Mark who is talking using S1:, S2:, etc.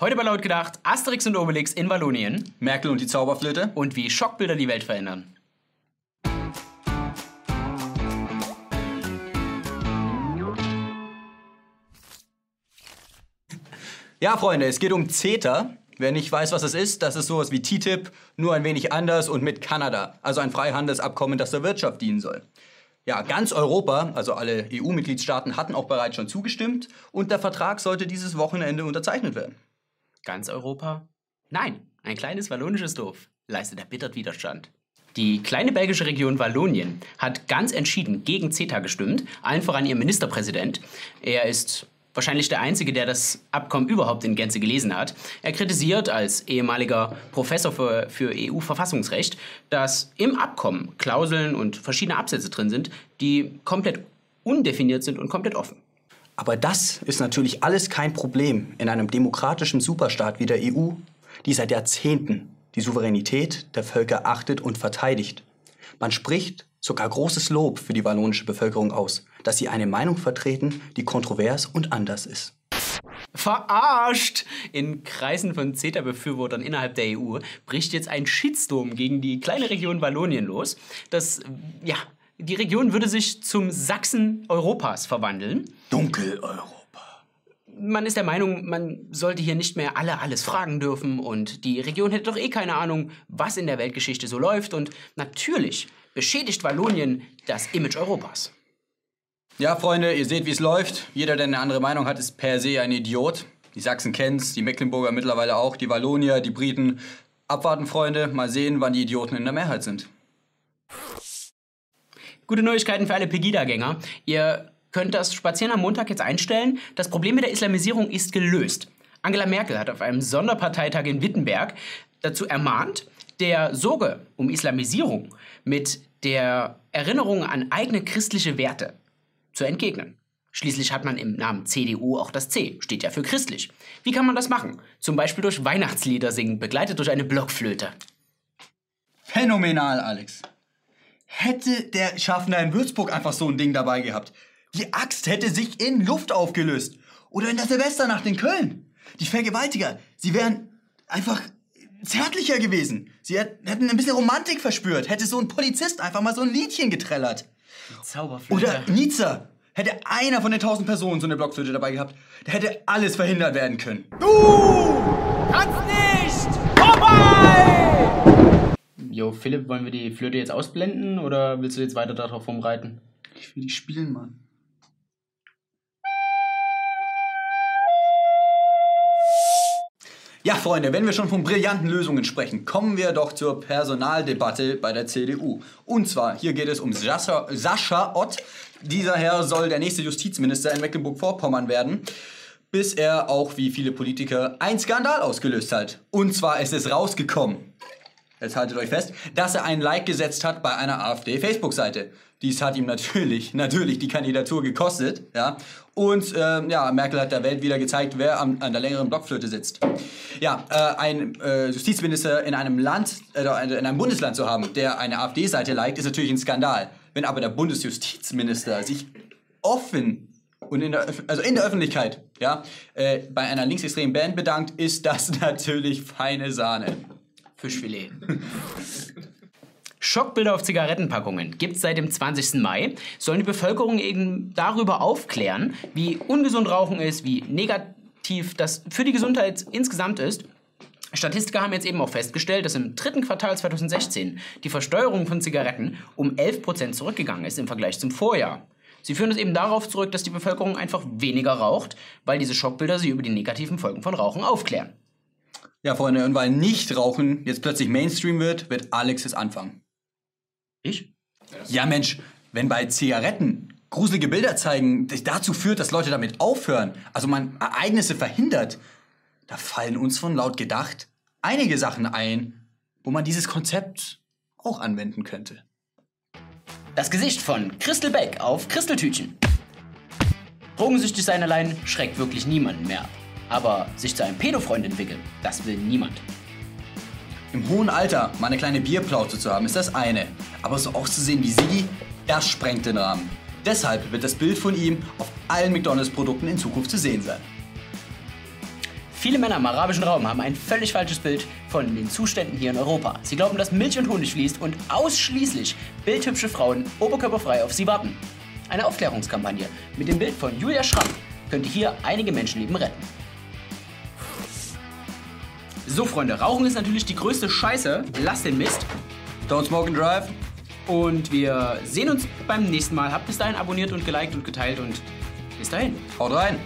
S1: Heute bei Laut gedacht Asterix und Obelix in Wallonien
S2: Merkel und die Zauberflöte.
S1: und wie Schockbilder die Welt verändern.
S2: Ja, Freunde, es geht um CETA. Wer nicht weiß, was es ist, das ist sowas wie TTIP, nur ein wenig anders und mit Kanada. Also ein Freihandelsabkommen, das der Wirtschaft dienen soll. Ja, ganz Europa, also alle EU-Mitgliedstaaten, hatten auch bereits schon zugestimmt und der Vertrag sollte dieses Wochenende unterzeichnet werden.
S1: Ganz Europa? Nein, ein kleines wallonisches Dorf leistet erbittert Widerstand. Die kleine belgische Region Wallonien hat ganz entschieden gegen CETA gestimmt, allen voran ihr Ministerpräsident. Er ist wahrscheinlich der Einzige, der das Abkommen überhaupt in Gänze gelesen hat. Er kritisiert als ehemaliger Professor für, für EU-Verfassungsrecht, dass im Abkommen Klauseln und verschiedene Absätze drin sind, die komplett undefiniert sind und komplett offen.
S2: Aber das ist natürlich alles kein Problem in einem demokratischen Superstaat wie der EU, die seit Jahrzehnten die Souveränität der Völker achtet und verteidigt. Man spricht sogar großes Lob für die wallonische Bevölkerung aus, dass sie eine Meinung vertreten, die kontrovers und anders ist.
S1: Verarscht! In Kreisen von CETA-Befürwortern innerhalb der EU bricht jetzt ein Shitstorm gegen die kleine Region Wallonien los. Das, ja, die Region würde sich zum Sachsen Europas verwandeln.
S2: Dunkeleuropa.
S1: Man ist der Meinung, man sollte hier nicht mehr alle alles fragen dürfen und die Region hätte doch eh keine Ahnung, was in der Weltgeschichte so läuft und natürlich beschädigt Wallonien das Image Europas.
S2: Ja, Freunde, ihr seht, wie es läuft. Jeder, der eine andere Meinung hat, ist per se ein Idiot. Die Sachsen kennen's, die Mecklenburger mittlerweile auch, die Wallonier, die Briten. Abwarten, Freunde, mal sehen, wann die Idioten in der Mehrheit sind.
S1: Gute Neuigkeiten für alle Pegida-Gänger. Ihr könnt das Spazieren am Montag jetzt einstellen. Das Problem mit der Islamisierung ist gelöst. Angela Merkel hat auf einem Sonderparteitag in Wittenberg dazu ermahnt, der Sorge um Islamisierung mit der Erinnerung an eigene christliche Werte zu entgegnen. Schließlich hat man im Namen CDU auch das C, steht ja für christlich. Wie kann man das machen? Zum Beispiel durch Weihnachtslieder singen, begleitet durch eine Blockflöte.
S2: Phänomenal, Alex. Hätte der Schaffner in Würzburg einfach so ein Ding dabei gehabt. Die Axt hätte sich in Luft aufgelöst. Oder in der Silvesternacht in Köln. Die Vergewaltiger, sie wären einfach zärtlicher gewesen. Sie hätt- hätten ein bisschen Romantik verspürt. Hätte so ein Polizist einfach mal so ein Liedchen getrellert.
S1: Zauberflöte.
S2: Oder Nizza. Hätte einer von den tausend Personen so eine Blockflöte dabei gehabt, da hätte alles verhindert werden können.
S1: Kannst Philipp, wollen wir die Flöte jetzt ausblenden oder willst du jetzt weiter darauf rumreiten?
S2: Ich will die spielen, Mann. Ja, Freunde, wenn wir schon von brillanten Lösungen sprechen, kommen wir doch zur Personaldebatte bei der CDU. Und zwar, hier geht es um Sascha, Sascha Ott. Dieser Herr soll der nächste Justizminister in Mecklenburg-Vorpommern werden, bis er auch wie viele Politiker einen Skandal ausgelöst hat. Und zwar ist es rausgekommen, jetzt haltet euch fest, dass er ein Like gesetzt hat bei einer AfD-Facebook-Seite. Dies hat ihm natürlich, natürlich die Kandidatur gekostet, ja. Und ähm, ja, Merkel hat der Welt wieder gezeigt, wer am, an der längeren Blockflöte sitzt. Ja, äh, ein äh, Justizminister in einem Land, äh, in einem Bundesland zu haben, der eine AfD-Seite liked, ist natürlich ein Skandal. Wenn aber der Bundesjustizminister sich offen und in der, also in der Öffentlichkeit, ja, äh, bei einer linksextremen Band bedankt, ist das natürlich feine Sahne.
S1: Fischfilet. Schockbilder auf Zigarettenpackungen gibt es seit dem 20. Mai. Sollen die Bevölkerung eben darüber aufklären, wie ungesund Rauchen ist, wie negativ das für die Gesundheit insgesamt ist. Statistiker haben jetzt eben auch festgestellt, dass im dritten Quartal 2016 die Versteuerung von Zigaretten um 11% zurückgegangen ist im Vergleich zum Vorjahr. Sie führen es eben darauf zurück, dass die Bevölkerung einfach weniger raucht, weil diese Schockbilder sie über die negativen Folgen von Rauchen aufklären.
S2: Ja, Freunde, und weil Nichtrauchen jetzt plötzlich Mainstream wird, wird Alex es anfangen.
S1: Ich?
S2: Ja, Mensch, wenn bei Zigaretten gruselige Bilder zeigen, das dazu führt, dass Leute damit aufhören, also man Ereignisse verhindert, da fallen uns von laut gedacht einige Sachen ein, wo man dieses Konzept auch anwenden könnte.
S1: Das Gesicht von Crystal Beck auf Christeltütchen. Drogensüchtig sein allein schreckt wirklich niemanden mehr ab. Aber sich zu einem Pädofreund entwickeln, das will niemand.
S2: Im hohen Alter mal eine kleine Bierplauze zu haben, ist das eine. Aber so auszusehen wie sie, das sprengt den Rahmen. Deshalb wird das Bild von ihm auf allen McDonalds-Produkten in Zukunft zu sehen sein.
S1: Viele Männer im arabischen Raum haben ein völlig falsches Bild von den Zuständen hier in Europa. Sie glauben, dass Milch und Honig fließt und ausschließlich bildhübsche Frauen oberkörperfrei auf sie warten. Eine Aufklärungskampagne mit dem Bild von Julia Schramm könnte hier einige Menschenleben retten. So, Freunde, Rauchen ist natürlich die größte Scheiße. Lasst den Mist.
S2: Don't smoke and drive.
S1: Und wir sehen uns beim nächsten Mal. Habt bis dahin abonniert und geliked und geteilt und bis dahin.
S2: Haut rein.